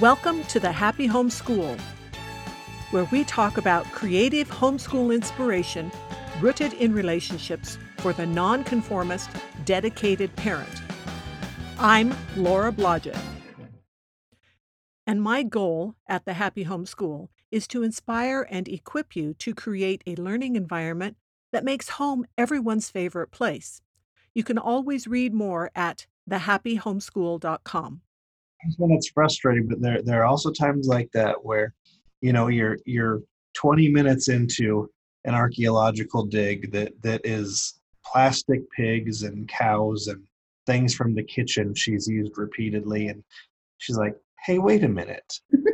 Welcome to the Happy Home School, where we talk about creative homeschool inspiration rooted in relationships for the nonconformist, dedicated parent. I'm Laura Blodgett. And my goal at the Happy Home School is to inspire and equip you to create a learning environment that makes home everyone's favorite place. You can always read more at thehappyhomeschool.com. When it's frustrating, but there there are also times like that where, you know, you're you're 20 minutes into an archaeological dig that that is plastic pigs and cows and things from the kitchen she's used repeatedly and she's like hey wait a minute.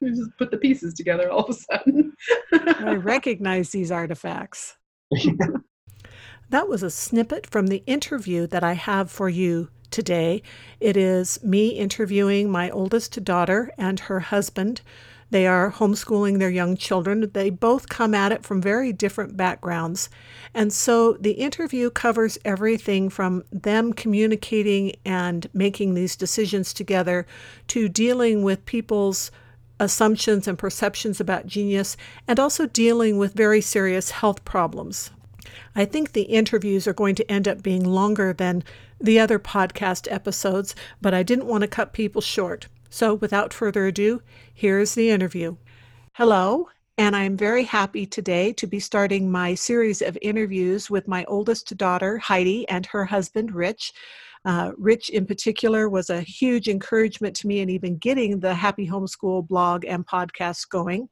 You just put the pieces together all of a sudden. I recognize these artifacts. That was a snippet from the interview that i have for you today it is me interviewing my oldest daughter and her husband they are homeschooling their young children. They both come at it from very different backgrounds. And so the interview covers everything from them communicating and making these decisions together to dealing with people's assumptions and perceptions about genius and also dealing with very serious health problems. I think the interviews are going to end up being longer than the other podcast episodes, but I didn't want to cut people short. So, without further ado, here's the interview. Hello, and I'm very happy today to be starting my series of interviews with my oldest daughter, Heidi, and her husband, Rich. Uh, Rich, in particular, was a huge encouragement to me in even getting the Happy Homeschool blog and podcast going.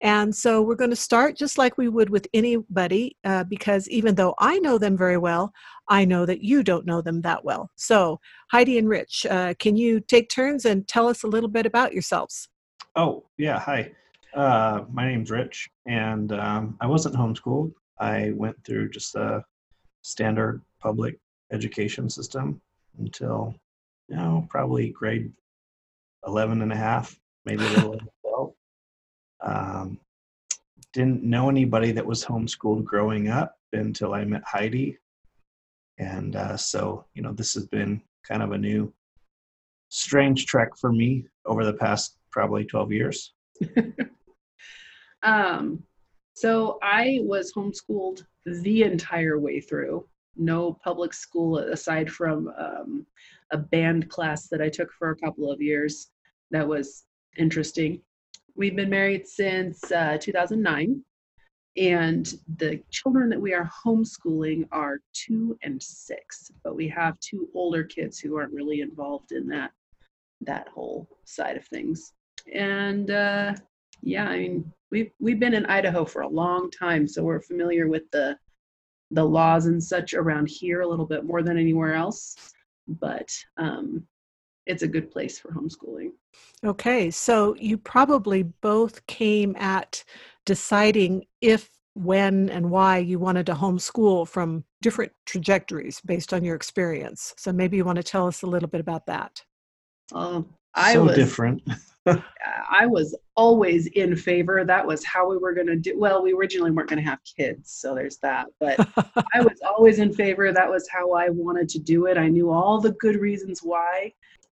And so we're going to start just like we would with anybody, uh, because even though I know them very well, I know that you don't know them that well. So, Heidi and Rich, uh, can you take turns and tell us a little bit about yourselves? Oh, yeah. Hi. Uh, my name's Rich, and um, I wasn't homeschooled. I went through just a standard public education system until, you know, probably grade 11 and a half, maybe a little um, didn't know anybody that was homeschooled growing up until I met Heidi. And uh, so, you know, this has been kind of a new, strange trek for me over the past probably 12 years. um, so I was homeschooled the entire way through. No public school aside from um, a band class that I took for a couple of years. That was interesting. We've been married since uh, 2009, and the children that we are homeschooling are two and six. But we have two older kids who aren't really involved in that that whole side of things. And uh, yeah, I mean, we've we've been in Idaho for a long time, so we're familiar with the the laws and such around here a little bit more than anywhere else. But um, it's a good place for homeschooling. Okay, so you probably both came at deciding if, when, and why you wanted to homeschool from different trajectories based on your experience. So maybe you want to tell us a little bit about that. Um, I so was different. I was always in favor. That was how we were going to do. Well, we originally weren't going to have kids, so there's that. But I was always in favor. That was how I wanted to do it. I knew all the good reasons why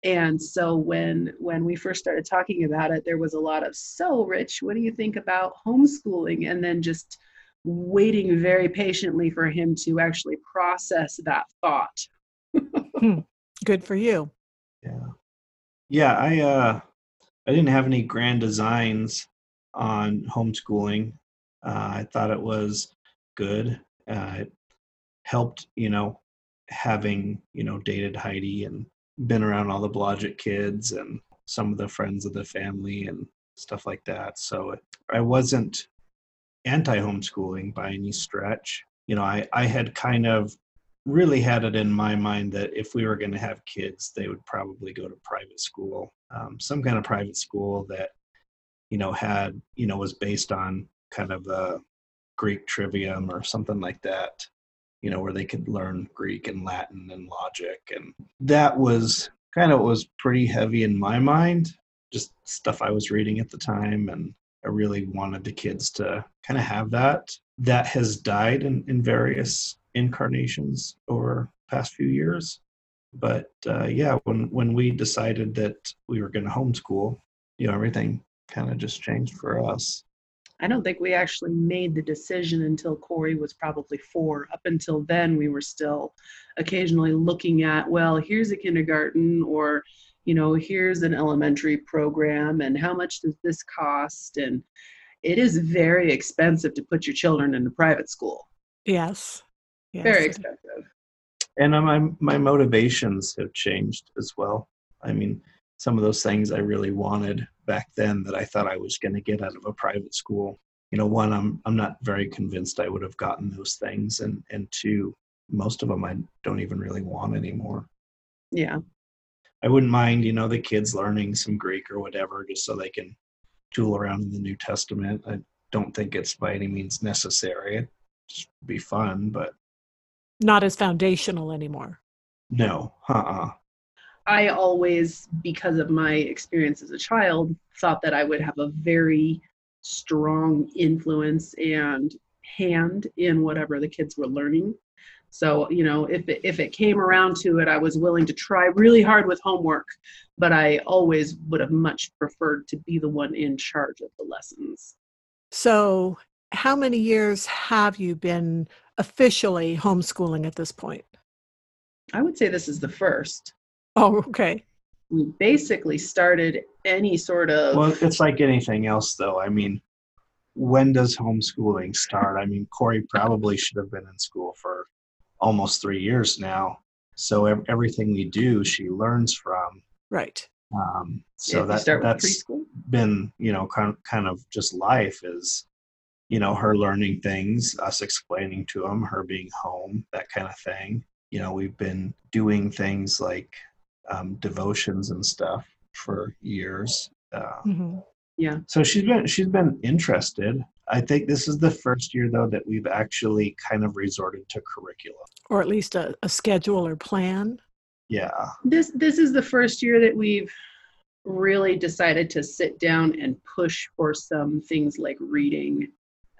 and so when when we first started talking about it there was a lot of so rich what do you think about homeschooling? And then just waiting very patiently for him to actually process that thought. Hmm. good for you. Yeah. Yeah i uh i didn't have any grand designs on homeschooling. Uh, i thought it was good. Uh, it helped you know having you know dated heidi and been around all the Blodgett kids and some of the friends of the family and stuff like that. So I wasn't anti homeschooling by any stretch. You know, I, I had kind of really had it in my mind that if we were going to have kids, they would probably go to private school, um, some kind of private school that, you know, had, you know, was based on kind of a Greek trivium or something like that you know, where they could learn Greek and Latin and logic. And that was kind of was pretty heavy in my mind, just stuff I was reading at the time. And I really wanted the kids to kind of have that. That has died in, in various incarnations over past few years. but uh, yeah, when when we decided that we were going to homeschool, you know, everything kind of just changed for us. I don't think we actually made the decision until Corey was probably four. Up until then, we were still occasionally looking at, well, here's a kindergarten, or, you know, here's an elementary program, and how much does this cost? And it is very expensive to put your children in a private school. Yes. yes. Very expensive. And uh, my my motivations have changed as well. I mean, some of those things I really wanted back then that I thought I was going to get out of a private school. You know, one, I'm I'm not very convinced I would have gotten those things, and and two, most of them I don't even really want anymore. Yeah, I wouldn't mind, you know, the kids learning some Greek or whatever, just so they can tool around in the New Testament. I don't think it's by any means necessary. It'd just be fun, but not as foundational anymore. No, uh uh I always, because of my experience as a child, thought that I would have a very strong influence and hand in whatever the kids were learning. So, you know, if it, if it came around to it, I was willing to try really hard with homework, but I always would have much preferred to be the one in charge of the lessons. So, how many years have you been officially homeschooling at this point? I would say this is the first. Oh, okay. We basically started any sort of. Well, it's like anything else, though. I mean, when does homeschooling start? I mean, Corey probably should have been in school for almost three years now. So everything we do, she learns from. Right. Um, so that that's been, you know, kind of, kind of just life is, you know, her learning things, us explaining to them, her being home, that kind of thing. You know, we've been doing things like um, devotions and stuff for years. Uh, mm-hmm. Yeah. So she's been she's been interested. I think this is the first year though that we've actually kind of resorted to curriculum, or at least a, a schedule or plan. Yeah. This this is the first year that we've really decided to sit down and push for some things like reading,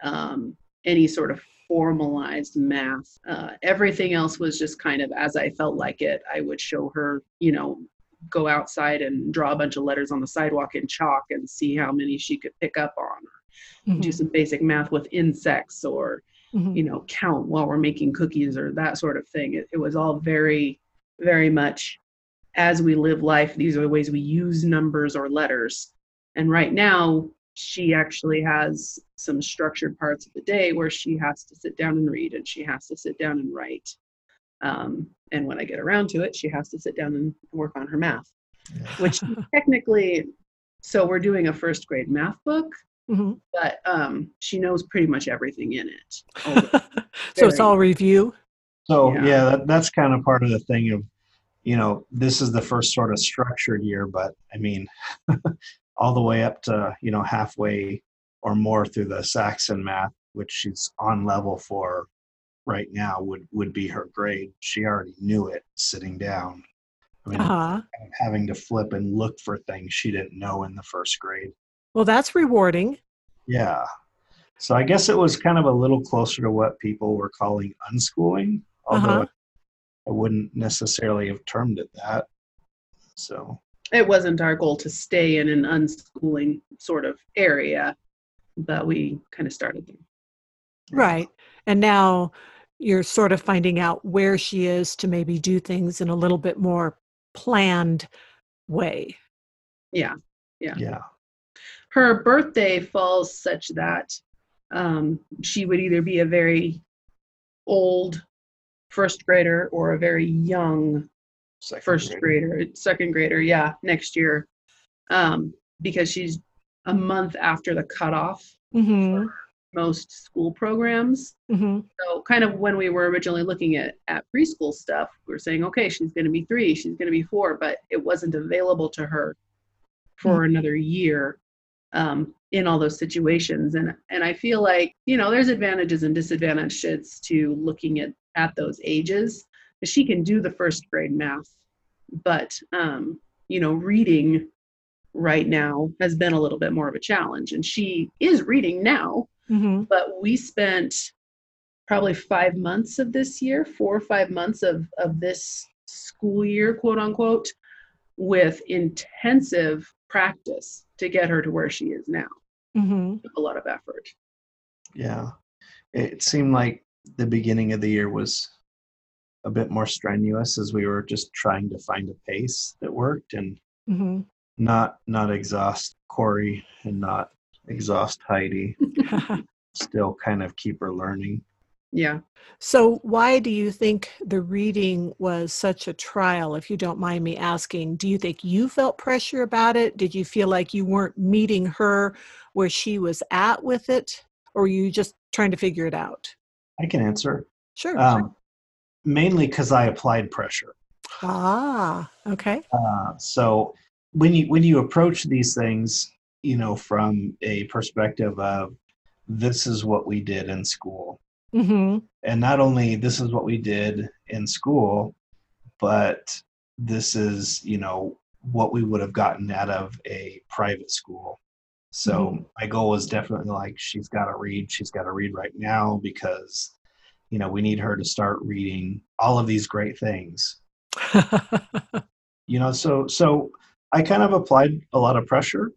um, any sort of formalized math. Uh, everything else was just kind of as I felt like it. I would show her, you know, go outside and draw a bunch of letters on the sidewalk in chalk and see how many she could pick up on, or mm-hmm. do some basic math with insects, or mm-hmm. you know, count while we're making cookies or that sort of thing. It, it was all very, very much as we live life. These are the ways we use numbers or letters. And right now, she actually has some structured parts of the day where she has to sit down and read and she has to sit down and write. Um, and when I get around to it, she has to sit down and work on her math, yeah. which technically, so we're doing a first grade math book, mm-hmm. but um, she knows pretty much everything in it. so it's all review? So, yeah, yeah that, that's kind of part of the thing of, you know, this is the first sort of structured year, but I mean, all the way up to you know halfway or more through the Saxon math, which she's on level for right now, would would be her grade. She already knew it sitting down. I mean, uh-huh. having to flip and look for things she didn't know in the first grade. Well, that's rewarding. Yeah. So I guess it was kind of a little closer to what people were calling unschooling, although uh-huh. I wouldn't necessarily have termed it that. So it wasn't our goal to stay in an unschooling sort of area, but we kind of started there. Right. And now you're sort of finding out where she is to maybe do things in a little bit more planned way. Yeah. Yeah. Yeah. Her birthday falls such that um, she would either be a very old first grader or a very young second first grader. grader, second grader, yeah, next year, um, because she's a month after the cutoff mm-hmm. for most school programs. Mm-hmm. So, kind of when we were originally looking at at preschool stuff, we were saying, okay, she's going to be three, she's going to be four, but it wasn't available to her for mm-hmm. another year um, in all those situations. And and I feel like you know, there's advantages and disadvantages to looking at at those ages she can do the first grade math, but um, you know, reading right now has been a little bit more of a challenge. And she is reading now, mm-hmm. but we spent probably five months of this year, four or five months of of this school year, quote unquote, with intensive practice to get her to where she is now. Mm-hmm. A lot of effort. Yeah. It seemed like the beginning of the year was a bit more strenuous as we were just trying to find a pace that worked and Mm-hmm. not not exhaust Corey and not exhaust Heidi. Still kind of keep her learning. Yeah. so, why do you think the reading was such a trial, if you don't mind me asking? Do you think you felt pressure about it? Did you feel like you weren't meeting her where she was at with it? Or were you just trying to figure it out? I can answer. Sure. Um, mainly because I applied pressure. ah, okay. Uh, so when you when you approach these things, you know, from a perspective of this is what we did in school, Mm-hmm. and not only this is what we did in school, but this is you know what we would have gotten out of a private school. So my goal was definitely like she's got to read. She's got to read right now because you know we need her to start reading all of these great things. You know so so i kind of applied a lot of pressure.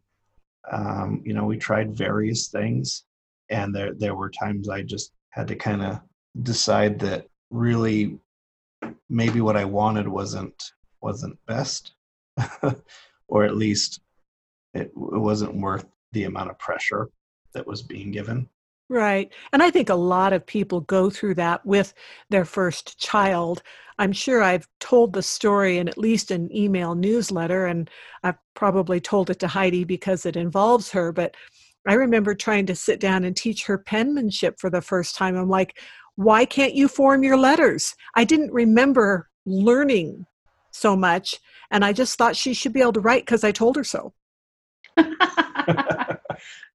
Um, you know we tried various things and there there were times i just had to kind of decide that really maybe what i wanted wasn't wasn't best or at least it, it wasn't worth the amount of pressure that was being given Right. And I think a lot of people go through that with their first child. I'm sure I've told the story in at least an email newsletter, and I've probably told it to Heidi because it involves her. But I remember trying to sit down and teach her penmanship for the first time. I'm like, why can't you form your letters? I didn't remember learning so much, and I just thought she should be able to write because I told her so.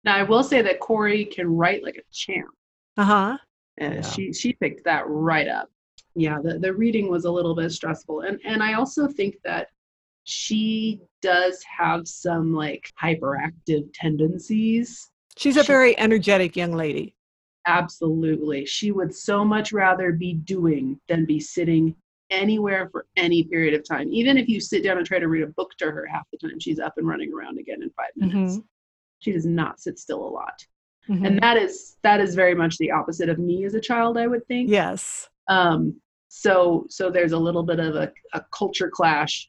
now I will say that Corey can write like a champ. Uh huh. And Yeah. she she picked that right up. Yeah, the, the reading was a little bit stressful. And and I also think that she does have some like hyperactive tendencies. She's a She- very energetic young lady. Absolutely. She would so much rather be doing than be sitting anywhere for any period of time. Even if you sit down and try to read a book to her, half the time she's up and running around again in 5 minutes. Mhm. She does not sit still a lot. Mhm. And that is that is very much the opposite of me as a child, I would think. Yes. Um, so so there's a little bit of a, a culture clash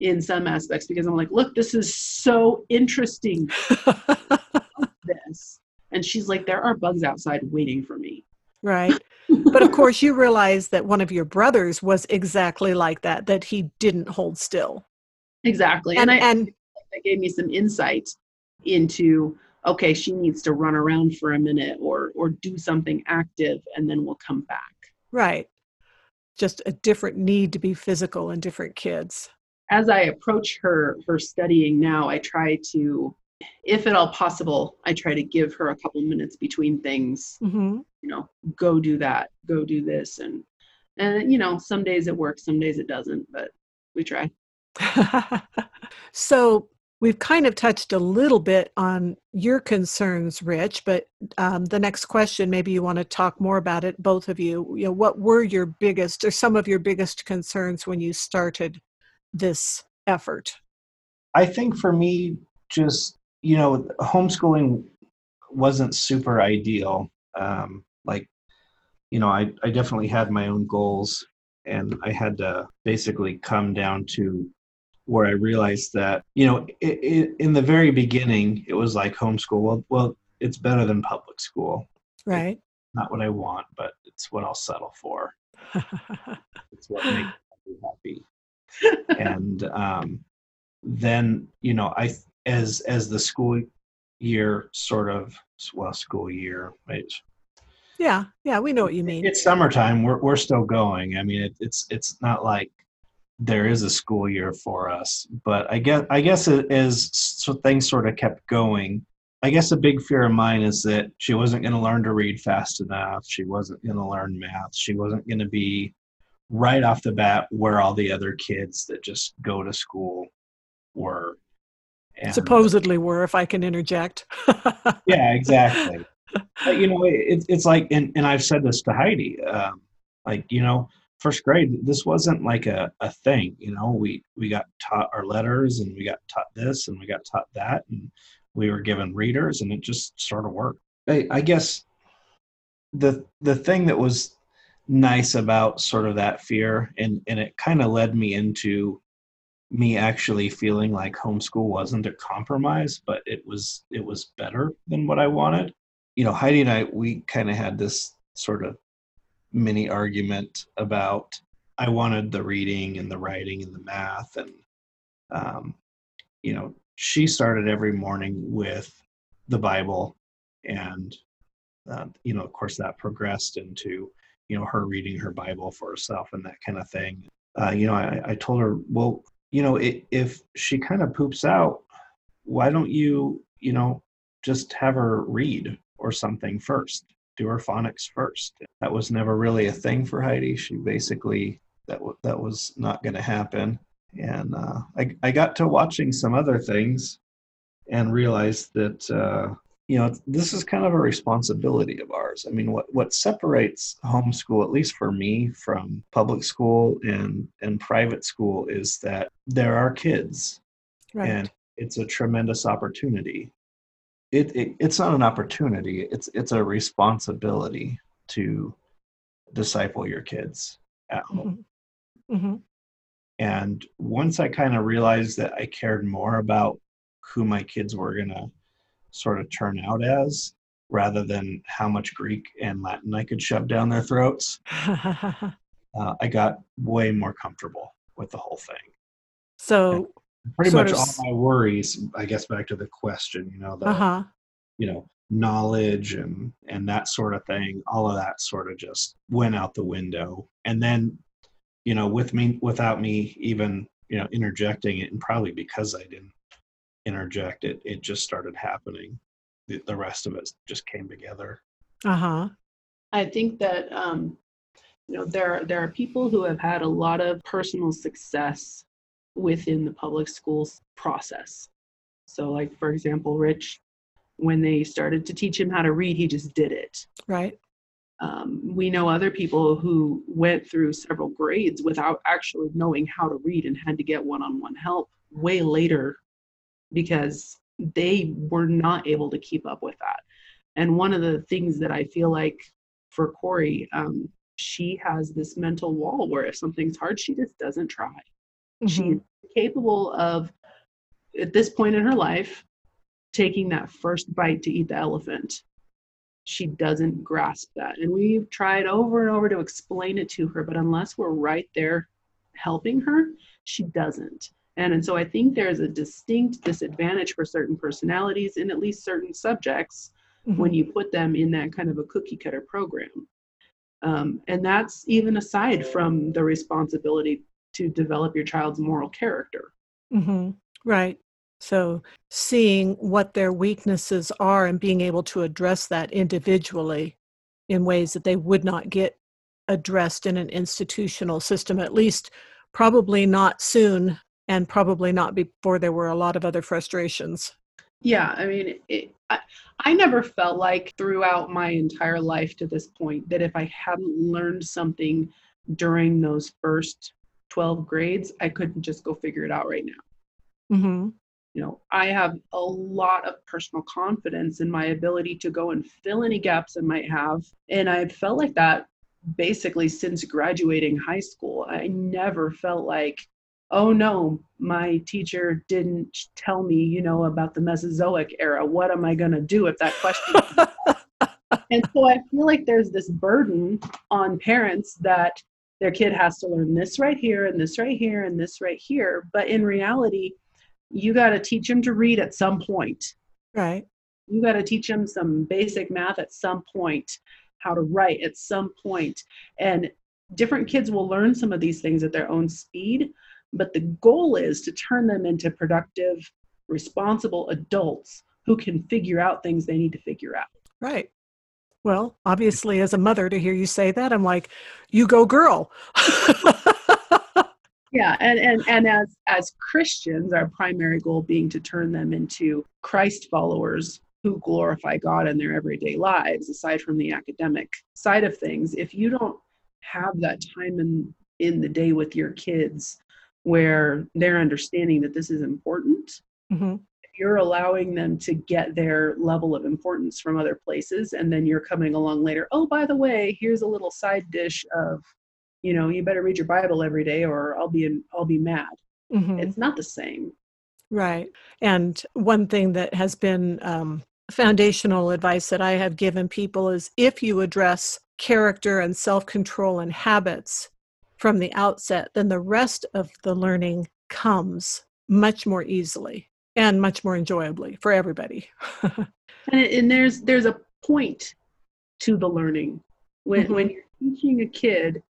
in some aspects because I'm like, look, this is so interesting. This. And she's like, there are bugs outside waiting for me. right. But of course, you realize that one of your brothers was exactly like that, that he didn't hold still. Exactly. And, And, I, and that gave me some insight into okay, she needs to run around for a minute or or do something active and then we'll come back. right. Just a different need to be physical in different kids. As I approach her her studying now, I try to if at all possible, I try to give her a couple minutes between things hmm you know go do that go do this and and you know some days it works some days it doesn't but we try so we've kind of touched a little bit on your concerns, Rich, but um, the next question, maybe you want to talk more about it, both of you. You know, what were your biggest or some of your biggest concerns when you started this effort? I think for me, just you know, homeschooling wasn't super ideal. Um, like, you know, I I definitely had my own goals, and I had to basically come down to where I realized that you know, it, it, in the very beginning, it was like homeschool. Well, well, it's better than public school. Right. Not what I want, but it's what I'll settle for. It's what makes me happy. and um, then you know i as as the school year sort of well school year right yeah. Yeah. We know what you mean. it's summertime we're, we're still going i mean it, it's it's not like there is a school year for us but i guess i guess it as so things sort of kept going. I guess a big fear of mine is that she wasn't going to learn to read fast enough she wasn't going to learn math she wasn't going to be right off the bat where all the other kids that just go to school were. And- Supposedly were, if I can interject. yeah exactly. But, you know it, it's like and, and i've said this to heidi um, like you know first grade, this wasn't like a, a thing, you know, we, we got taught our letters and we got taught this and we got taught that and we were given readers and it just sort of worked. I, guess the, the thing that was nice about sort of that fear and, and it kind of led me into me actually feeling like homeschool wasn't a compromise, but it was, it was better than what I wanted. You know, Heidi and I, we kind of had this sort of mini argument about I wanted the reading and the writing and the math and um, you know she started every morning with the Bible and uh, you know of course that progressed into you know her reading her Bible for herself and that kind of thing. Uh, you know I, I told her well you know it, if she kind of poops out why don't you you know just have her read or something first do her phonics first. That was never really a thing for Heidi. She basically that w- that was not going to happen. And uh, I I got to watching some other things and realized that uh, you know this is kind of a responsibility of ours. I mean, what what separates homeschool, at least for me, from public school and and private school is that there are kids, right. and it's a tremendous opportunity it, it, it's not an opportunity it's it's a responsibility to disciple your kids at home mm-hmm. Mm-hmm. and once i kind of realized that i cared more about who my kids were going to sort of turn out as rather than how much greek and latin i could shove down their throats uh, i got way more comfortable with the whole thing so pretty much of... all my worries i guess back to the question you know the uh-huh. you know knowledge and and that sort of thing all of that sort of just went out the window. And then you know with me without me even you know interjecting it and probably because i didn't interject it it just started happening. The, the rest of it just came together. Uh-huh. I think that um you know there there are people who have had a lot of personal success within the public schools process. So, like for example, Rich, when they started to teach him how to read, he just did it. Right. Um, we know other people who went through several grades without actually knowing how to read and had to get one on one help way later because they were not able to keep up with that. And one of the things that I feel like for Corey, um, she has this mental wall where if something's hard, she just doesn't try. Mm-hmm. She's capable of, at this point in her life, taking that first bite to eat the elephant. She doesn't grasp that. And we've tried over and over to explain it to her, but unless we're right there helping her, she doesn't. And, and so I think there's a distinct disadvantage for certain personalities in at least certain subjects mm-hmm. when you put them in that kind of a cookie cutter program. Um, and that's even aside from the responsibility to develop your child's moral character. Mm-hmm. Right. So, seeing what their weaknesses are and being able to address that individually in ways that they would not get addressed in an institutional system, at least probably not soon, and probably not before there were a lot of other frustrations. Yeah, I mean, it, I, I never felt like throughout my entire life to this point that if I hadn't learned something during those first 12 grades, I couldn't just go figure it out right now. Mm-hmm. You know, I have a lot of personal confidence in my ability to go and fill any gaps I might have. And I felt like that basically since graduating high school. I never felt like, oh no, my teacher didn't tell me, you know, about the Mesozoic era. What am I going to do if that question? and so I feel like there's this burden on parents that their kid has to learn this right here and this right here and this right here but in reality you got to teach them to read at some point. Right. You got to teach them some basic math at some point how to write at some point. And different kids will learn some of these things at their own speed but the goal is to turn them into productive responsible adults who can figure out things they need to figure out. Right. Well, obviously, as a mother, to hear you say that, I'm like, you go, girl. yeah, and, and and as as Christians, our primary goal being to turn them into Christ followers who glorify God in their everyday lives, aside from the academic side of things. If you don't have that time in in the day with your kids where they're understanding that this is important mm-hmm. you're allowing them to get their level of importance from other places and then you're coming along later oh by the way here's a little side dish of you know you better read your bible every day or i'll be in, i'll be mad. Mm-hmm. it's not the same. Right. And one thing that has been um, foundational advice that i have given people is if you address character and self-control and habits from the outset then the rest of the learning comes much more easily and much more enjoyably for everybody. And, and, there's there's a point to the learning. When mm-hmm. when you're teaching a kid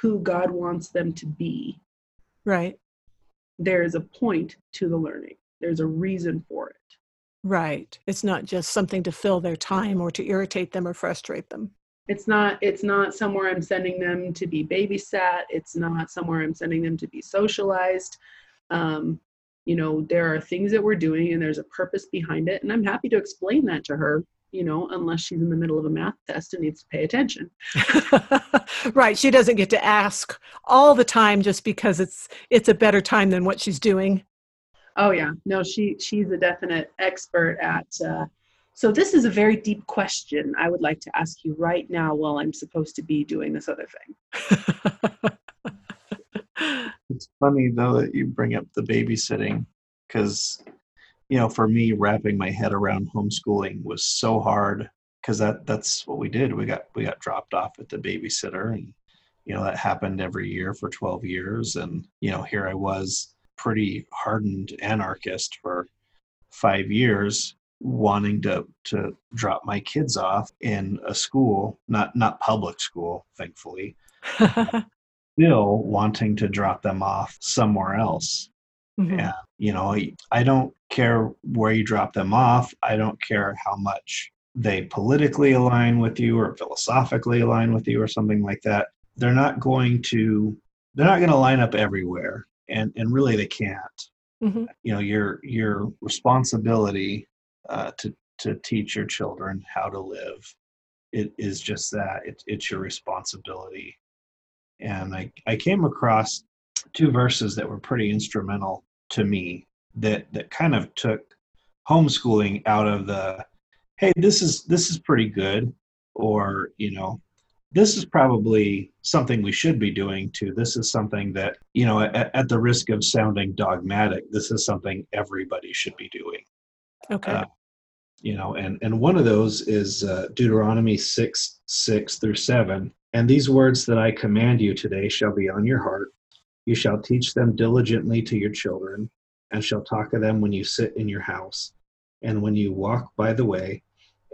who God wants them to be. Right. There's a point to the learning. There's a reason for it. Right. It's not just something to fill their time or to irritate them or frustrate them. It's not it's not somewhere I'm sending them to be babysat. It's not somewhere I'm sending them to be socialized. Um, you know, there are things that we're doing and there's a purpose behind it. And I'm happy to explain that to her you know, unless she's in the middle of a math test and needs to pay attention. right. She doesn't get to ask all the time just because it's it's a better time than what she's doing. Oh yeah. No, she she's a definite expert at uh, so this is a very deep question I would like to ask you right now while I'm supposed to be doing this other thing. it's funny though that you bring up the babysitting because you know, for me, wrapping my head around homeschooling was so hard because that that's what we did. We got we got dropped off at the babysitter, and you know that happened every year for 12 years. And you know, here I was, pretty hardened anarchist for five years, wanting to to drop my kids off in a school, not not public school, thankfully. still wanting to drop them off somewhere else Mm-hmm. And, you know, I don't care where you drop them off. I don't care how much they politically align with you or philosophically align with you or something like that. They're not going to they're not going to line up everywhere and and really they can't. Mm-hmm. You know, your your responsibility uh, to to teach your children how to live it is just that it, it's your responsibility and I, I came across two verses that were pretty instrumental to me that that kind of took homeschooling out of the hey this is this is pretty good or you know this is probably something we should be doing too. This is something that you know at, at the risk of sounding dogmatic this is something everybody should be doing. Okay. Uh, you know and and one of those is uh, deuteronomy 6 6 through 7 and these words that i command you today shall be on your heart you shall teach them diligently to your children, and shall talk of them when you sit in your house, and when you walk by the way,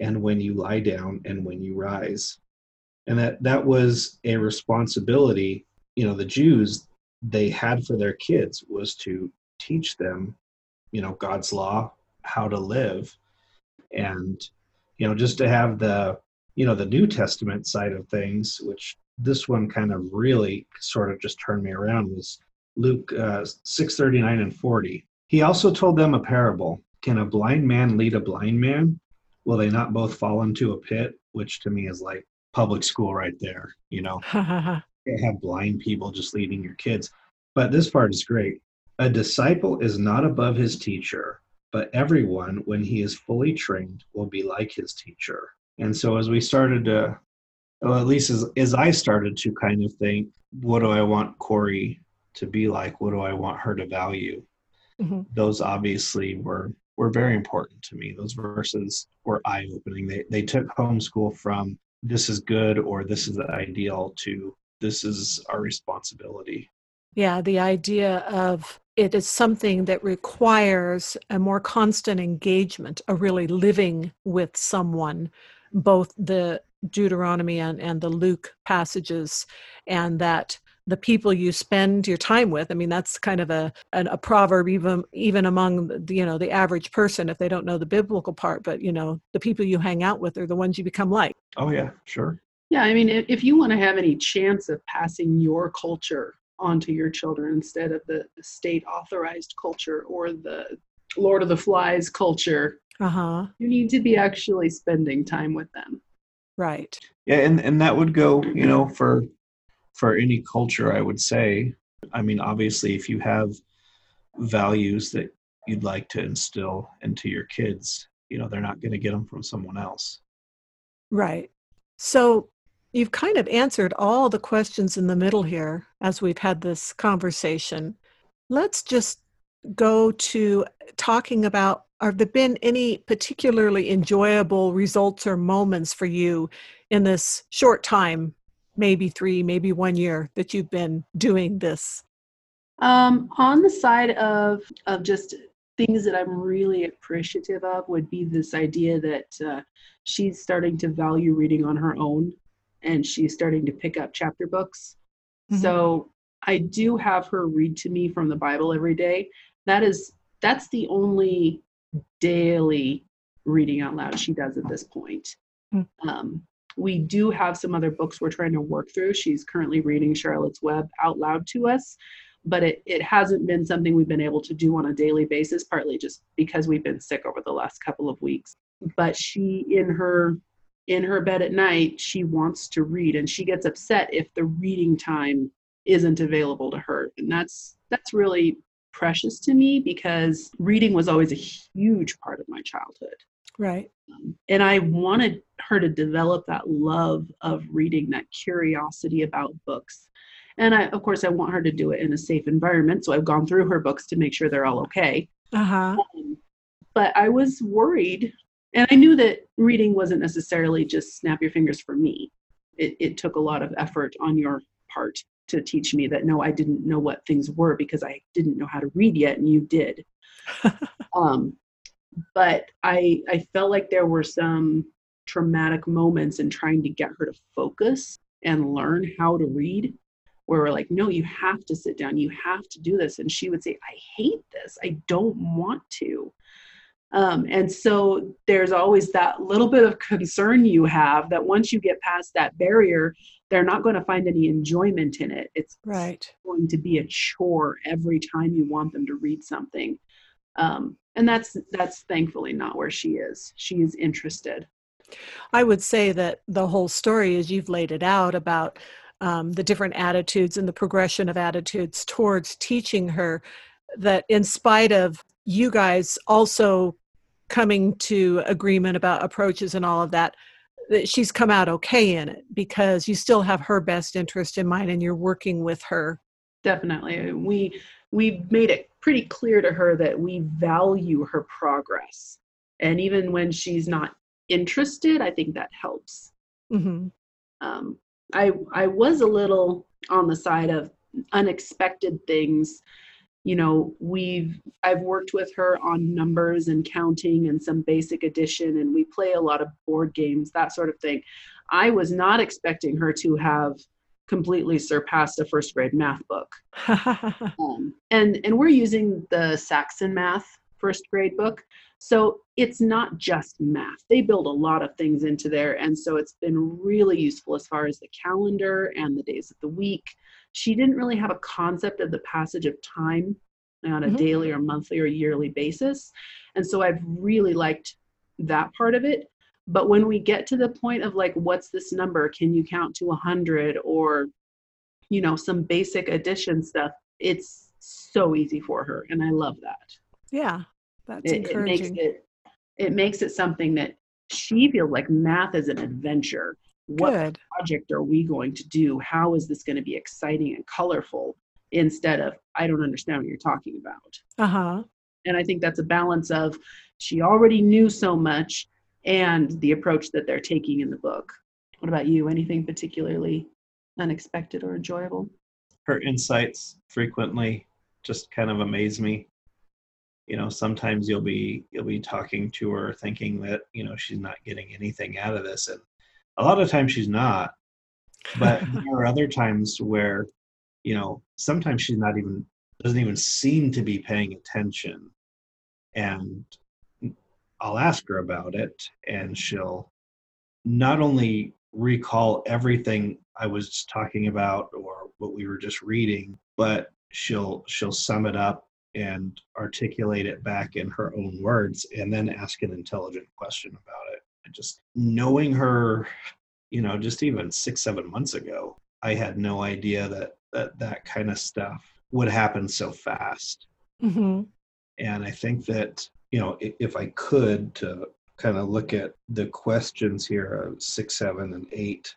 and when you lie down, and when you rise. And that that was a responsibility, you know, the Jews they had for their kids was to teach them, you know, God's law, how to live. And, you know, just to have the, you know, the New Testament side of things, which this one kind of really sort of just turned me around was Luke uh, 639 and 40. He also told them a parable. Can a blind man lead a blind man? Will they not both fall into a pit? Which to me is like public school right there, you know. have blind people just leading your kids. But this part is great. A disciple is not above his teacher, but everyone, when he is fully trained, will be like his teacher. And so as we started to well, at least as, as I started to kind of think, what do I want Corey to be like? What do I want her to value? Mm-hmm. Those obviously were were very important to me. Those verses were eye opening. They they took homeschool from this is good or this is the ideal to this is our responsibility. Yeah, the idea of it is something that requires a more constant engagement, a really living with someone, both the Deuteronomy and, and the Luke passages, and that the people you spend your time with i mean that's kind of a a, a proverb even even among the, you know the average person if they don't know the biblical part but you know the people you hang out with are the ones you become like. Oh yeah sure. Yeah i mean if, if you want to have any chance of passing your culture onto your children instead of the, the state authorized culture or the lord of the flies culture uh-huh. you need to be actually spending time with them Right. Yeah, and and that would go, you know, for for any culture, I would say. I mean, obviously, if you have values that you'd like to instill into your kids, you know, they're not going to get them from someone else. Right. So you've kind of answered all the questions in the middle here as we've had this conversation. Let's just go to talking about have there been any particularly enjoyable results or moments for you in this short time, maybe three, maybe one year that you've been doing this? Um, on the side of of just things that I'm really appreciative of would be this idea that uh, she's starting to value reading on her own, and she's starting to pick up chapter books. Mm-hmm. So I do have her read to me from the Bible every day. That is that's the only daily reading out loud she does at this point. Mm-hmm. Um, we do have some other books we're trying to work through. She's currently reading Charlotte's Web out loud to us, but it, it hasn't been something we've been able to do on a daily basis, partly just because we've been sick over the last couple of weeks. But she, in her in her bed at night, she wants to read, and she gets upset if the reading time isn't available to her, and that's that's really precious to me because reading was always a huge part of my childhood. Right. Um, and I wanted her to develop that love of reading, that curiosity about books. And I, of course, I want her to do it in a safe environment. So I've gone through her books to make sure they're all okay. Uh-huh. Um, but I was worried, and I knew that reading wasn't necessarily just snap your fingers for me. It, it took a lot of effort on your part to teach me that no, I didn't know what things were because I didn't know how to read yet, and you did. um, but I I felt like there were some traumatic moments in trying to get her to focus and learn how to read where we're like, no, you have to sit down, you have to do this. And she would say, I hate this, I don't want to. Um, and so there's always that little bit of concern you have that once you get past that barrier, they're not going to find any enjoyment in it. It's right. going to be a chore every time you want them to read something. Um, and that's that's thankfully not where she is. She is interested. I would say that the whole story, as you've laid it out about um, the different attitudes and the progression of attitudes towards teaching her that in spite of you guys also coming to agreement about approaches and all of that that she's come out okay in it because you still have her best interest in mind and you're working with her definitely we we made it pretty clear to her that we value her progress and even when she's not interested i think that helps mm-hmm. um, I I was a little on the side of unexpected things. You know, we've I've worked with her on numbers and counting and some basic addition and we play a lot of board games, that sort of thing. I was not expecting her to have completely surpassed a first grade math book. um, and and we're using the Saxon math first grade book. So it's not just math. They build a lot of things into there. And so it's been really useful as far as the calendar and the days of the week. She didn't really have a concept of the passage of time on a mm-hmm. daily or monthly or yearly basis. And so I've really liked that part of it. But when we get to the point of like, what's this number? Can you count to a 100 or, you know, some basic addition stuff? It's so easy for her. And I love that. Yeah, that's it, encouraging. It makes it, it makes it something that she feels like math is an adventure. What Good. project are we going to do? How is this going to be exciting and colorful? Instead of, I don't understand what you're talking about. Uh huh. And I think that's a balance of she already knew so much and the approach that they're taking in the book. What about you? Anything particularly unexpected or enjoyable? Her insights frequently just kind of amaze me you know sometimes you'll be you'll be talking to her thinking that you know she's not getting anything out of this and a lot of times she's not but there are other times where you know sometimes she's not even doesn't even seem to be paying attention and i'll ask her about it and she'll not only recall everything i was talking about or what we were just reading but she'll she'll sum it up and articulate it back in her own words and then ask an intelligent question about it. Just knowing her, you know, just even six, seven months ago, I had no idea that that, that kind of stuff would happen so fast. Mm-hmm. And I think that, you know, if, if I could to kind of look at the questions here of six, seven, and eight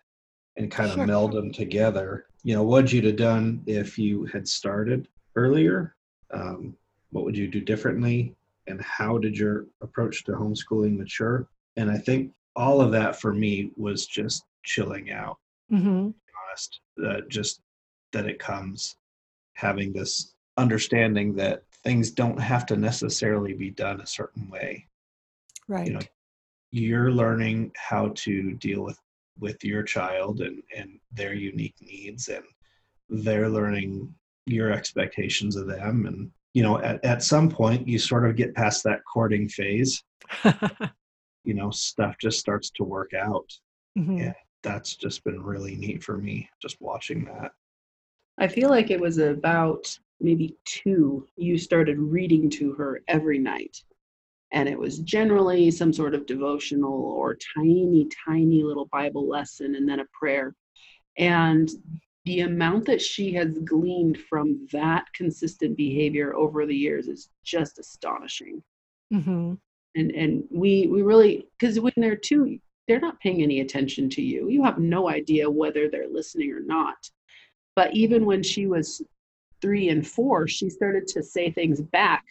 and kind Sure. of meld them together, you know, what'd you have done if you had started earlier? Um, what would you do differently? And how did your approach to homeschooling mature? And I think all of that for me was just chilling out Mm-hmm. honest that just that it comes having this understanding that things don't have to necessarily be done a certain way Right. you know you're learning how to deal with with your child and and their unique needs and they're learning your expectations of them and you know at, at some point you sort of get past that courting phase you know stuff just starts to work out Mhm. Yeah. that's just been really neat for me just watching that I feel like it was about maybe two, you started reading to her every night. And it was generally some sort of devotional or tiny, tiny little Bible lesson and then a prayer. And the amount that she has gleaned from that consistent behavior over the years is just astonishing. Mhm. And and we we really because when they're two, they're not paying any attention to you. You have no idea whether they're listening or not. But even when she was three and four, she started to say things back.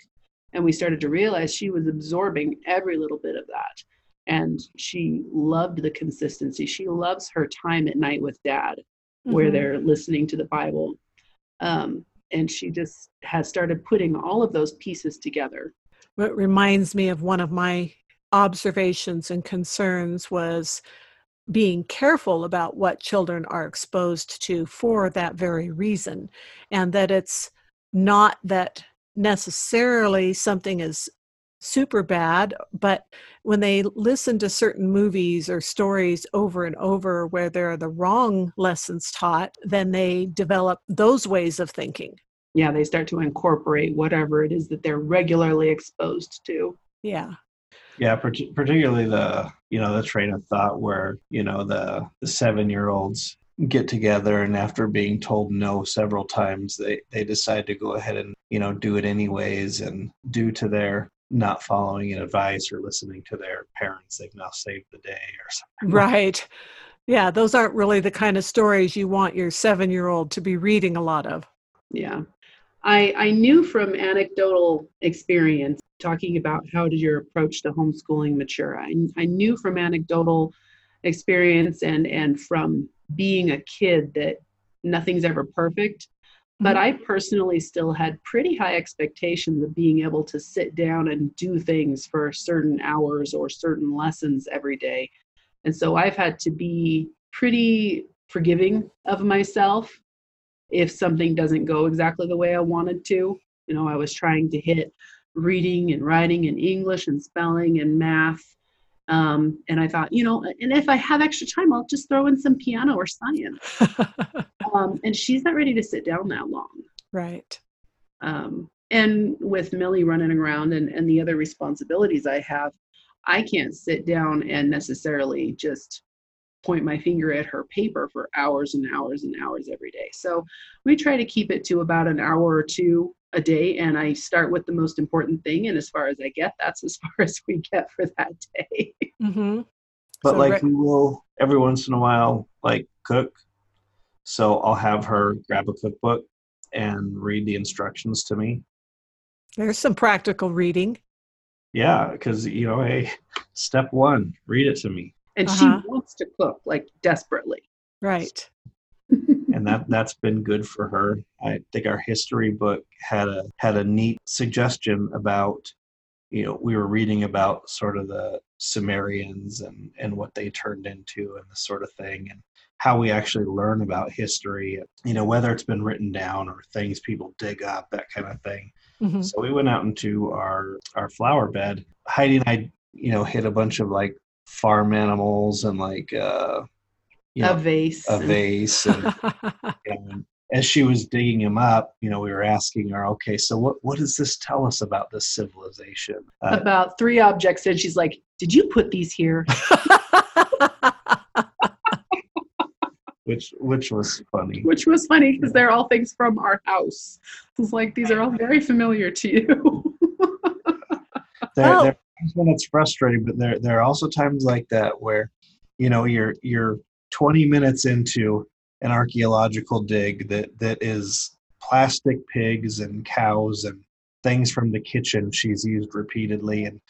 And we started to realize she was absorbing every little bit of that. And she loved the consistency. She loves her time at night with dad, where Mhm. they're listening to the Bible. Um, and she just has started putting all of those pieces together. What reminds me of one of my observations and concerns was being careful about what children are exposed to for that very reason, and that it's not that necessarily something is super bad, but when they listen to certain movies or stories over and over where there are the wrong lessons taught, then they develop those ways of thinking. Yeah, they start to incorporate whatever it is that they're regularly exposed to. Yeah. Yeah, part- particularly the you know the train of thought where you know the the seven year olds get together and after being told no several times they they decide to go ahead and you know do it anyways and due to their not following advice or listening to their parents they've now saved the day or something Right. Yeah, those aren't really the kind of stories you want your seven year old to be reading a lot of. Yeah. I, I knew from anecdotal experience, talking about how did your approach to homeschooling mature, I, I knew from anecdotal experience and, and from being a kid that nothing's ever perfect. But Mhm. I personally still had pretty high expectations of being able to sit down and do things for certain hours or certain lessons every day. And so I've had to be pretty forgiving of myself if something doesn't go exactly the way I wanted to. You know, I was trying to hit reading and writing and English and spelling and math. Um, and I thought, you know, and if I have extra time, I'll just throw in some piano or science. Um, and she's not ready to sit down that long. right. Um, and with Millie running around and, and the other responsibilities I have, I can't sit down and necessarily just point my finger at her paper for hours and hours and hours every day. So we try to keep it to about an hour or two a day. And I start with the most important thing. And as far as I get, that's as far as we get for that day. hmm but So like Rick- we will every once in a while like cook so i'll have her grab a cookbook and read the instructions to me There's some practical reading. yeah because you know hey step one read it to me And Uh-huh. she wants to cook like desperately. Right. and that that's been good for her i think our history book had a had a neat suggestion about you know we were reading about sort of the sumerians and and what they turned into and this sort of thing and how we actually learn about history you know whether it's been written down or things people dig up that kind of thing hmm so we went out into our our flower bed heidi and i you know hit a bunch of like farm animals and like uh you a know, vase. a vase and and as she was digging him up, you know, we were asking her, okay, so what, what does this tell us about this civilization? Uh, about three objects. And she's like, Did you put these here? which which was funny. Which was funny because they're all things from our house. It's like these are all very familiar to you. there, oh. there are times when it's frustrating, but there there are also times like that where, you know, you're you're 20 minutes into an archaeological dig that that is plastic pigs and cows and things from the kitchen she's used repeatedly and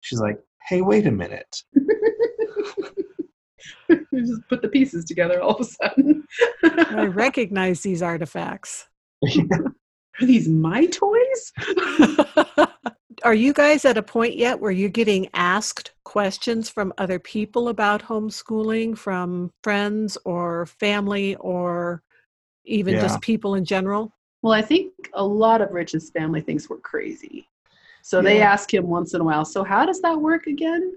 she's like hey wait a minute. You just put the pieces together all of a sudden. I recognize these artifacts. Are these my toys are you guys at a point yet where you're getting asked questions from other people about homeschooling from friends or family or even yeah. just people in general well, I think a lot of Rich's family thinks we're crazy. So yeah. they ask him once in a while, so how does that work again?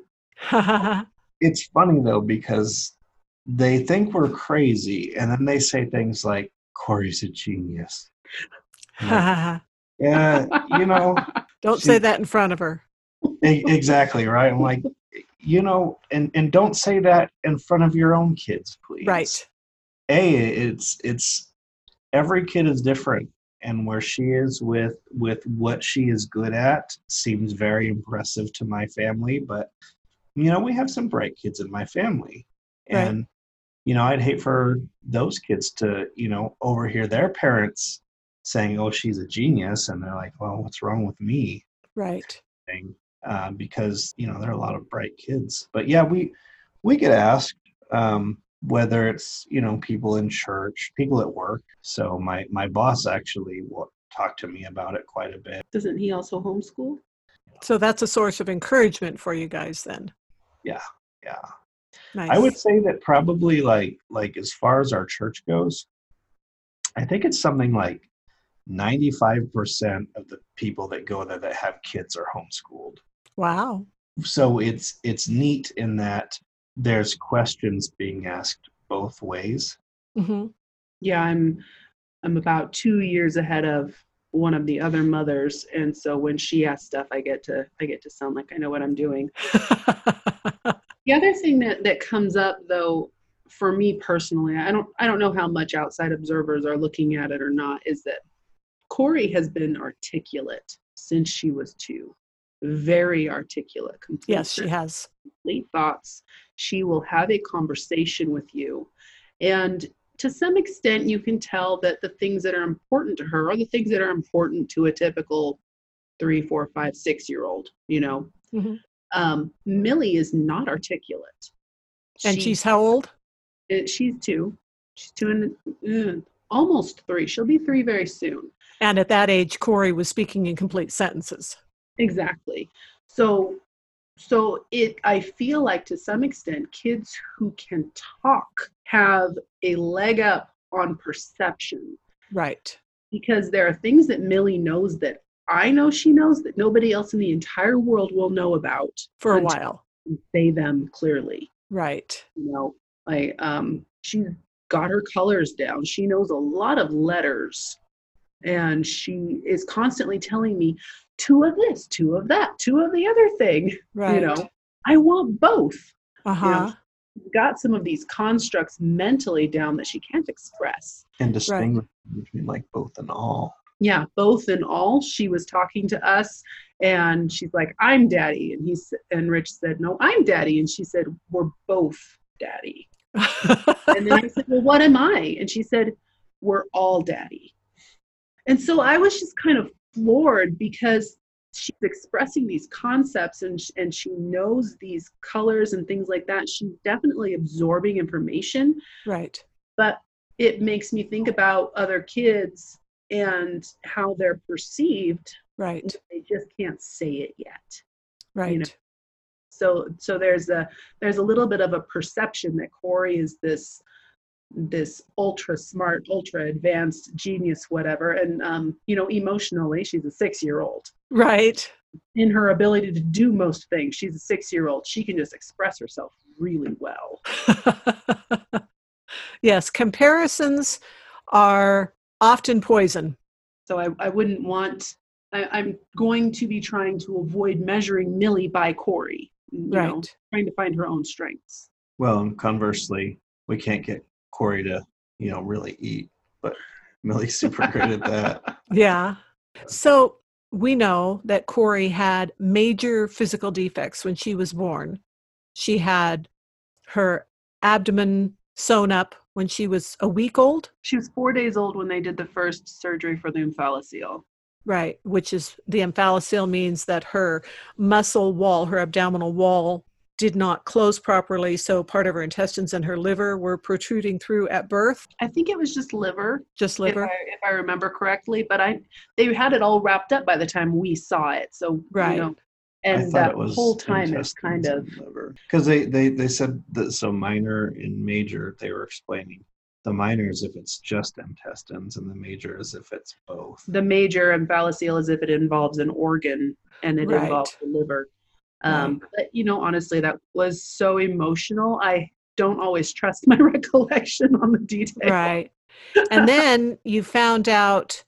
it's funny though, because they think we're crazy and then they say things like, Corey's a genius. yeah, you know. Don't she, say that in front of her. exactly, right? I'm like, you know, and, and don't say that in front of your own kids, please. Right. A, it's it's every kid is different and where she is with with what she is good at seems very impressive to my family but you know we have some bright kids in my family and right. you know i'd hate for those kids to you know overhear their parents saying oh she's a genius and they're like well what's wrong with me? Right. uh, because you know there are a lot of bright kids. But yeah we we get asked um, whether it's you know people in church people at work. So my my boss actually talked to me about it quite a bit. Doesn't he also homeschool? So that's a source of encouragement for you guys then. Yeah yeah. Nice. i would say that probably like like as far as our church goes i think it's something like 95% of the people that go there that have kids are homeschooled wow so it's it's neat in that there's questions being asked both ways. Mm-hmm. Yeah, I'm I'm about two years ahead of one of the other mothers, and so when she asks stuff, I get to I get to sound like I know what I'm doing. the other thing that that comes up though for me personally, I don't I don't know how much outside observers are looking at it or not, is that Corey has been articulate since she was two very articulate. Yes, she has. Complete thoughts. She will have a conversation with you. And to some extent, you can tell that the things that are important to her are the things that are important to a typical three, four, five, six year old, you know. Mm-hmm. Um, Millie is not articulate. And she, she's how old? It, she's two. She's two and uh, almost three. She'll be three very soon. And at that age, Corey was speaking in complete sentences. Exactly. So so it I feel like to some extent kids who can talk have a leg up on perception. Right. Because there are things that Millie knows that I know she knows that nobody else in the entire world will know about for a while. Say them clearly. Right. You know, like um she's got her colors down. She knows a lot of letters and she is constantly telling me two of this, two of that, two of the other thing. Right. You know, I want both. Uh-huh. You know, got some of these constructs mentally down that she can't express. And distinguish right. between like both and all. Yeah, both and all. She was talking to us and she's like, I'm daddy. And he's and Rich said, No, I'm daddy. And she said, We're both daddy. and then I said, Well, what am I? And she said, We're all daddy. And so I was just kind of floored because she's expressing these concepts and, and she knows these colors and things like that. She's definitely absorbing information. Right. But it makes me think about other kids and how they're perceived. Right. They just can't say it yet. Right. You know? So so there's a there's a little bit of a perception that Corey is this this ultra smart, ultra advanced genius, whatever. And, um, you know, emotionally, she's a six year old. Right. In her ability to do most things, she's a six year old. She can just express herself really well. yes, comparisons are often poison. So I, I wouldn't want, I, am going to be trying to avoid measuring Millie by Corey, you right. know, trying to find her own strengths. Well, and conversely, we can't get Corey to, you know, really eat. But Millie's super great at that. Yeah. So we know that Corey had major physical defects when she was born. She had her abdomen sewn up when she was a week old. She was four days old when they did the first surgery for the omphalocele. Right, which is the omphalocele means that her muscle wall, her abdominal wall, did not close properly, so part of her intestines and her liver were protruding through at birth. I think it was just liver. Just liver, if I, if I remember correctly. But I, they had it all wrapped up by the time we saw it. So right. You know, and that whole time is kind of because they, they they said that so minor and major they were explaining the minor is if it's just intestines and the major is if it's both the major omphalocele is if it involves an organ and it right. involves the liver um, right. but you know honestly that was so emotional i don't always trust my recollection on the details right. And then you found out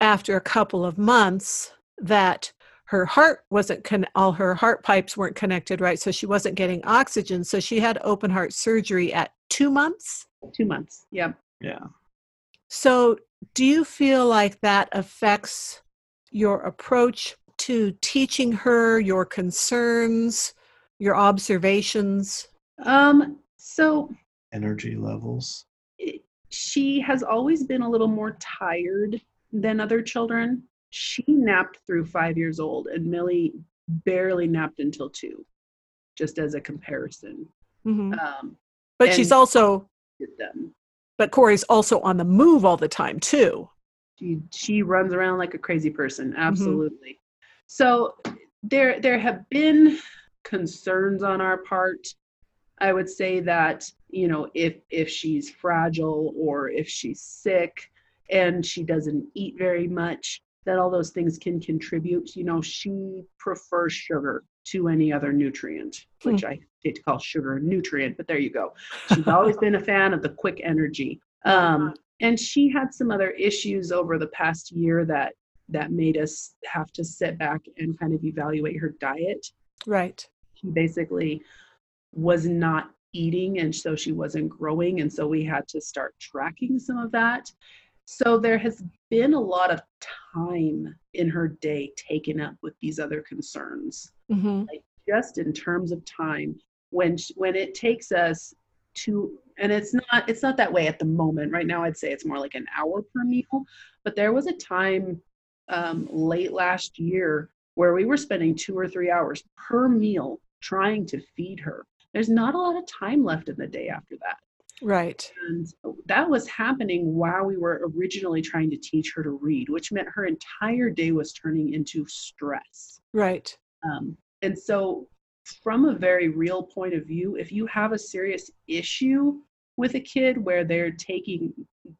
after a couple of months that her heart wasn't con- all her heart pipes weren't connected right? So she wasn't getting oxygen. So she had open heart surgery at two months? Two months yeah yeah. So do you feel like that affects your approach to teaching her your concerns your observations um so energy levels she has always been a little more tired than other children she napped through five years old, and Millie barely napped until two, just as a comparison. Mm-hmm. Um, but she's also them. But Corey's also on the move all the time too. She she runs around like a crazy person. Mm-hmm. Absolutely. So there there have been concerns on our part. I would say that you know if if she's fragile or if she's sick and she doesn't eat very much, that all those things can contribute. You know, she prefers sugar to any other nutrient, hmm. which mm. I hate to call sugar a nutrient, but there you go. She's always been a fan of the quick energy. Um, and she had some other issues over the past year that that made us have to sit back and kind of evaluate her diet. Right. She basically was not eating and so she wasn't growing and so we had to start tracking some of that so there has been a lot of time in her day taken up with these other concerns. Mm-hmm. Like just in terms of time, when when it takes us to and it's not it's not that way at the moment right now i'd say it's more like an hour per meal but there was a time um, late last year where we were spending two or three hours per meal trying to feed her there's not a lot of time left in the day after that Right. And that was happening while we were originally trying to teach her to read, which meant her entire day was turning into stress. Right. Um, and so, from a very real point of view, if you have a serious issue with a kid where they're taking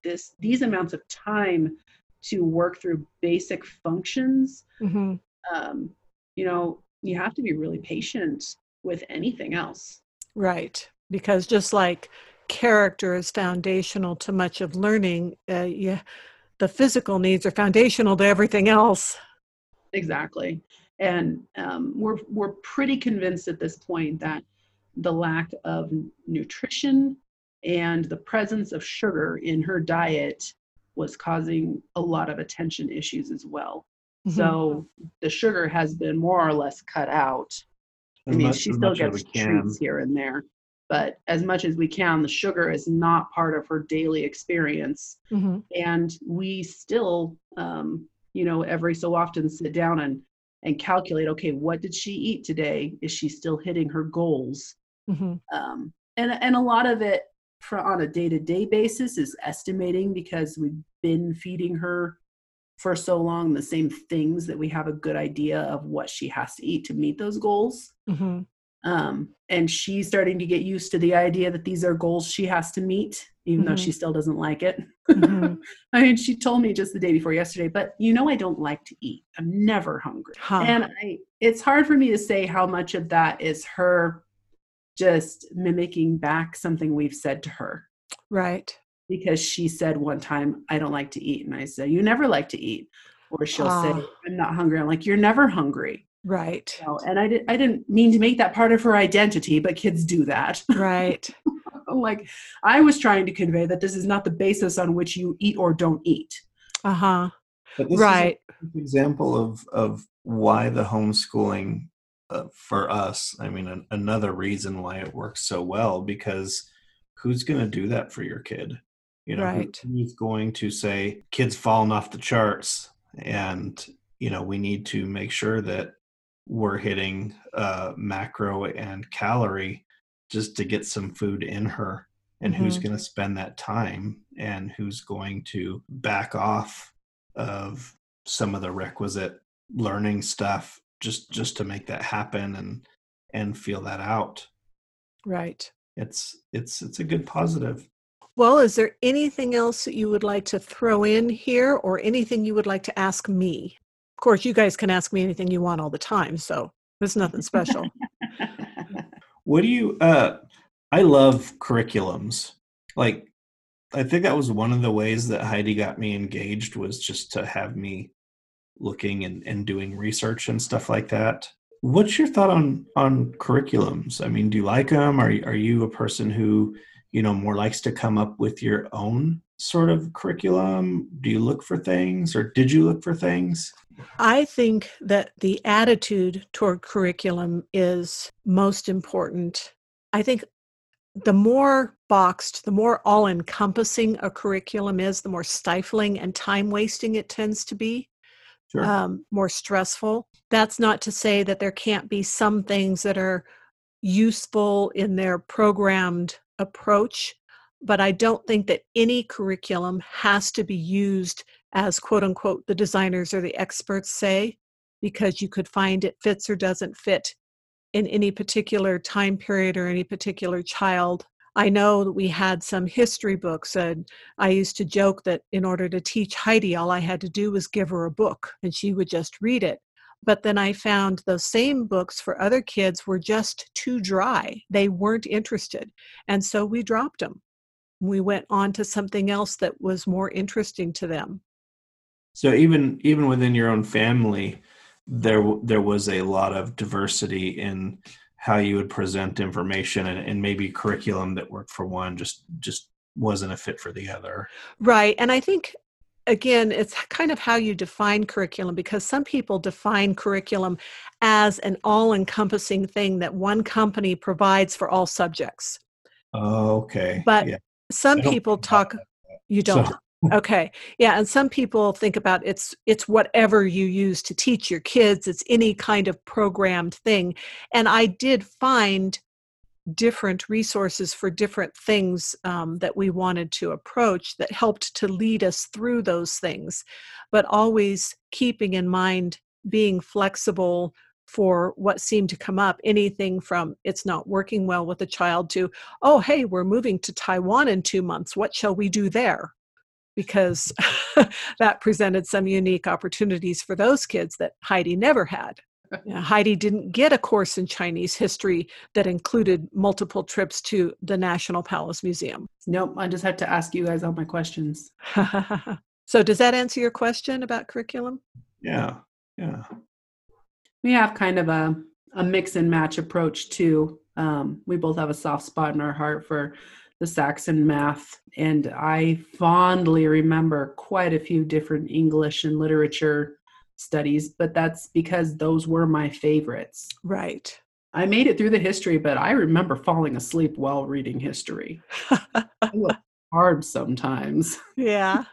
this these amounts of time to work through basic functions, mm-hmm. um, you know, you have to be really patient with anything else. Right. Because just like character is foundational to much of learning, uh, yeah, the physical needs are foundational to everything else. Exactly, and um, we're we're pretty convinced at this point that the lack of nutrition and the presence of sugar in her diet was causing a lot of attention issues as well. Mm-hmm. So the sugar has been more or less cut out. As I mean, much, she still gets treats here and there, but as much as we can the sugar is not part of her daily experience mm-hmm. and we still um, you know every so often sit down and and calculate okay what did she eat today is she still hitting her goals mm-hmm. um, and and a lot of it on a day-to-day basis is estimating because we've been feeding her for so long the same things that we have a good idea of what she has to eat to meet those goals mm-hmm. Um, and she's starting to get used to the idea that these are goals she has to meet, even mm-hmm. though she still doesn't like it. Mm-hmm. I mean, she told me just the day before yesterday, but you know, I don't like to eat. I'm never hungry. Huh. And I, it's hard for me to say how much of that is her just mimicking back something we've said to her. Right. Because she said one time, I don't like to eat. And I said, You never like to eat. Or she'll uh. say, I'm not hungry. I'm like, You're never hungry. Right. and I, did, I didn't mean to make that part of her identity, but kids do that. Right. like I was trying to convey that this is not the basis on which you eat or don't eat. Uh huh. Right. example of of why the homeschooling uh, for us. I mean, an, another reason why it works so well because who's going to do that for your kid? You know, right. who's going to say kids falling off the charts, and you know we need to make sure that we're hitting uh, macro and calorie just to get some food in her and mm-hmm. who's going to spend that time and who's going to back off of some of the requisite learning stuff just just to make that happen and and feel that out. Right. It's it's it's a good positive. Well is there anything else that you would like to throw in here or anything you would like to ask me? Of course you guys can ask me anything you want all the time so there's nothing special. What do you uh i love curriculums. Like i think that was one of the ways that heidi got me engaged was just to have me looking and, and doing research and stuff like that. What's your thought on on curriculums? I mean do you like them are, are you a person who you know more likes to come up with your own sort of curriculum? Do you look for things or did you look for things? I think that the attitude toward curriculum is most important. I think the more boxed the more all encompassing a curriculum is the more stifling and time wasting it tends to be sure. um, more stressful. That's not to say that there can't be some things that are useful in their programmed approach, but I don't think that any curriculum has to be used as quote unquote the designers or the experts say, because you could find it fits or doesn't fit in any particular time period or any particular child I know that we had some history books, and I used to joke that in order to teach Heidi, all I had to do was give her a book and she would just read it. But then I found those same books for other kids were just too dry. They weren't interested. And so we dropped them. We went on to something else that was more interesting to them. So even even within your own family, there there was a lot of diversity in how you would present information and, and maybe curriculum that worked for one just just wasn't a fit for the other. Right and i think again it's kind of how you define curriculum because some people define curriculum as an all-encompassing thing that one company provides for all subjects. Okay but yeah. some people talk you don't so, okay. Yeah and some people think about it's it's whatever you use to teach your kids it's any kind of programmed thing and i did find different resources for different things um, that we wanted to approach that helped to lead us through those things but always keeping in mind being flexible for what seemed to come up anything from it's not working well with a child to oh hey we're moving to taiwan in two months what shall we do there because that presented some unique opportunities for those kids that Heidi never had. You know, Heidi didn't get a course in Chinese history that included multiple trips to the National Palace Museum. Nope, I just had to ask you guys all my questions. so, does that answer your question about curriculum? Yeah, yeah. We have kind of a, a mix and match approach too. Um, we both have a soft spot in our heart for the Saxon math. And I fondly remember quite a few different English and literature studies, but that's because those were my favorites. Right. I made it through the history, but I remember falling asleep while reading history. it was hard sometimes. Yeah.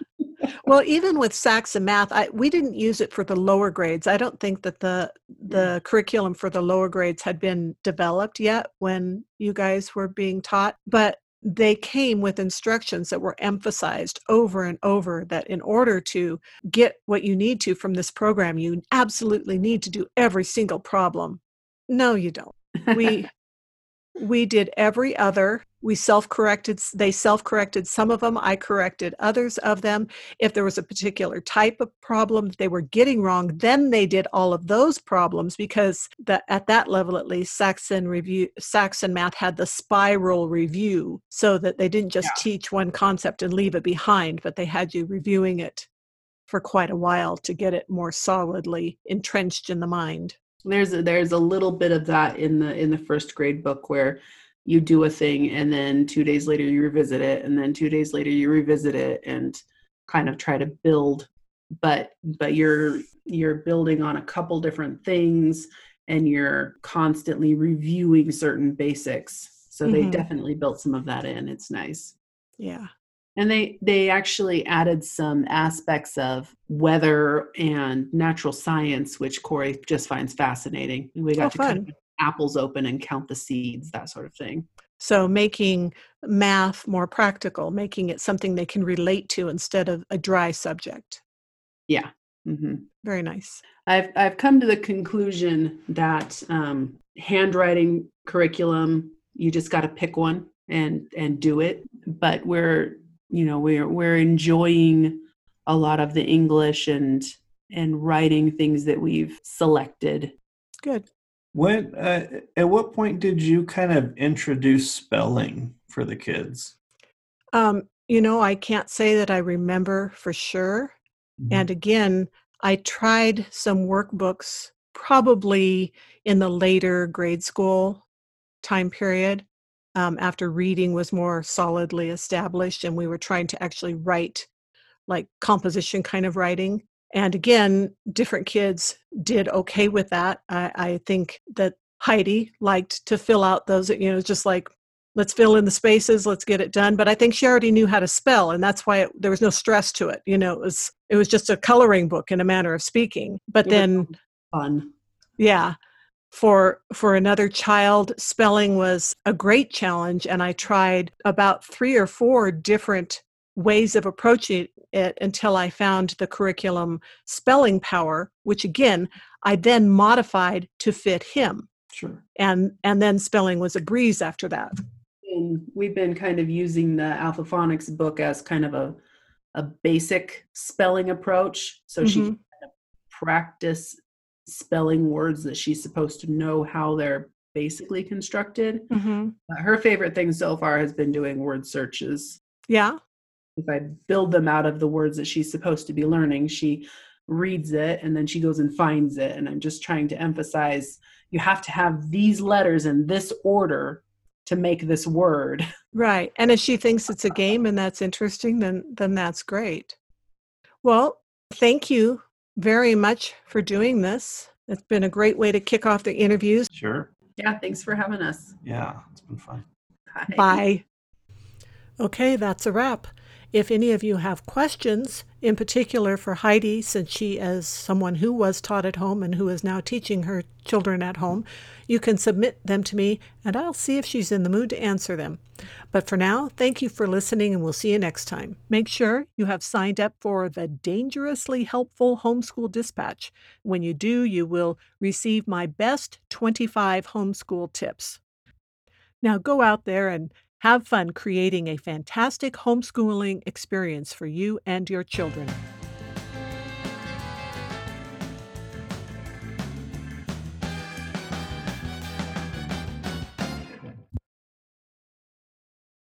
well, even with Saxon math, I, we didn't use it for the lower grades. I don't think that the the mm. curriculum for the lower grades had been developed yet when you guys were being taught. But they came with instructions that were emphasized over and over that in order to get what you need to from this program, you absolutely need to do every single problem. No, you don't. We we did every other. We self-corrected they self-corrected some of them i corrected others of them. If there was a particular type of problem they were getting wrong then they did all of those problems because that at that level at least saxon review saxon math had the spiral review so that they didn't just yeah. teach one concept and leave it behind but they had you reviewing it for quite a while to get it more solidly entrenched in the mind there's a, there's a little bit of that in the in the first grade book where you do a thing and then two days later you revisit it and then two days later you revisit it and kind of try to build. But but you're you're building on a couple different things and you're constantly reviewing certain basics. So mm-hmm. they definitely built some of that in. It's nice. Yeah and they they actually added some aspects of weather and natural science which corey just finds fascinating. We got oh, to cut apples open and count the seeds that sort of thing. So making math more practical making it something they can relate to instead of a dry subject. Yeah. Mm-hmm. very nice. I've i've come to the conclusion that um, handwriting curriculum you just got to pick one and and do it. But we're you know we're we're enjoying a lot of the english and and writing things that we've selected. Good. When uh, at what point did you kind of introduce spelling for the kids? Um you know i can't say that i remember for sure. Mm-hmm. and again i tried some workbooks probably in the later grade school time period um, after reading was more solidly established and we were trying to actually write like composition kind of writing. And again different kids did okay with that. I, I think that heidi liked to fill out those you know just like let's fill in the spaces let's get it done. But i think she already knew how to spell and that's why it, there was no stress to it you know it was it was just a coloring book in a manner of speaking. But it then fun. Yeah for for another child spelling was a great challenge and i tried about 3 or 4 different ways of approaching it until i found the curriculum spelling power which again i then modified to fit him. Sure. And and then spelling was a breeze after that. And we've been kind of using the alphaphonics book as kind of a a basic spelling approach so mm-hmm. she can kind of practice spelling words that she's supposed to know how they're basically constructed. Mm-hmm. Uh, her favorite thing so far has been doing word searches. Yeah. If I build them out of the words that she's supposed to be learning, she reads it and then she goes and finds it. And I'm just trying to emphasize you have to have these letters in this order to make this word. Right. And if she thinks it's a game and that's interesting, then then that's great. Well, thank you very much for doing this. It's been a great way to kick off the interviews. Sure. Yeah, thanks for having us. Yeah, it's been fun. Bye. Bye. Okay, that's a wrap. If any of you have questions, in particular for Heidi, since she is someone who was taught at home and who is now teaching her children at home, you can submit them to me and I'll see if she's in the mood to answer them. But for now, thank you for listening and we'll see you next time. Make sure you have signed up for the Dangerously Helpful Homeschool Dispatch. When you do, you will receive my best 25 homeschool tips. Now go out there and have fun creating a fantastic homeschooling experience for you and your children.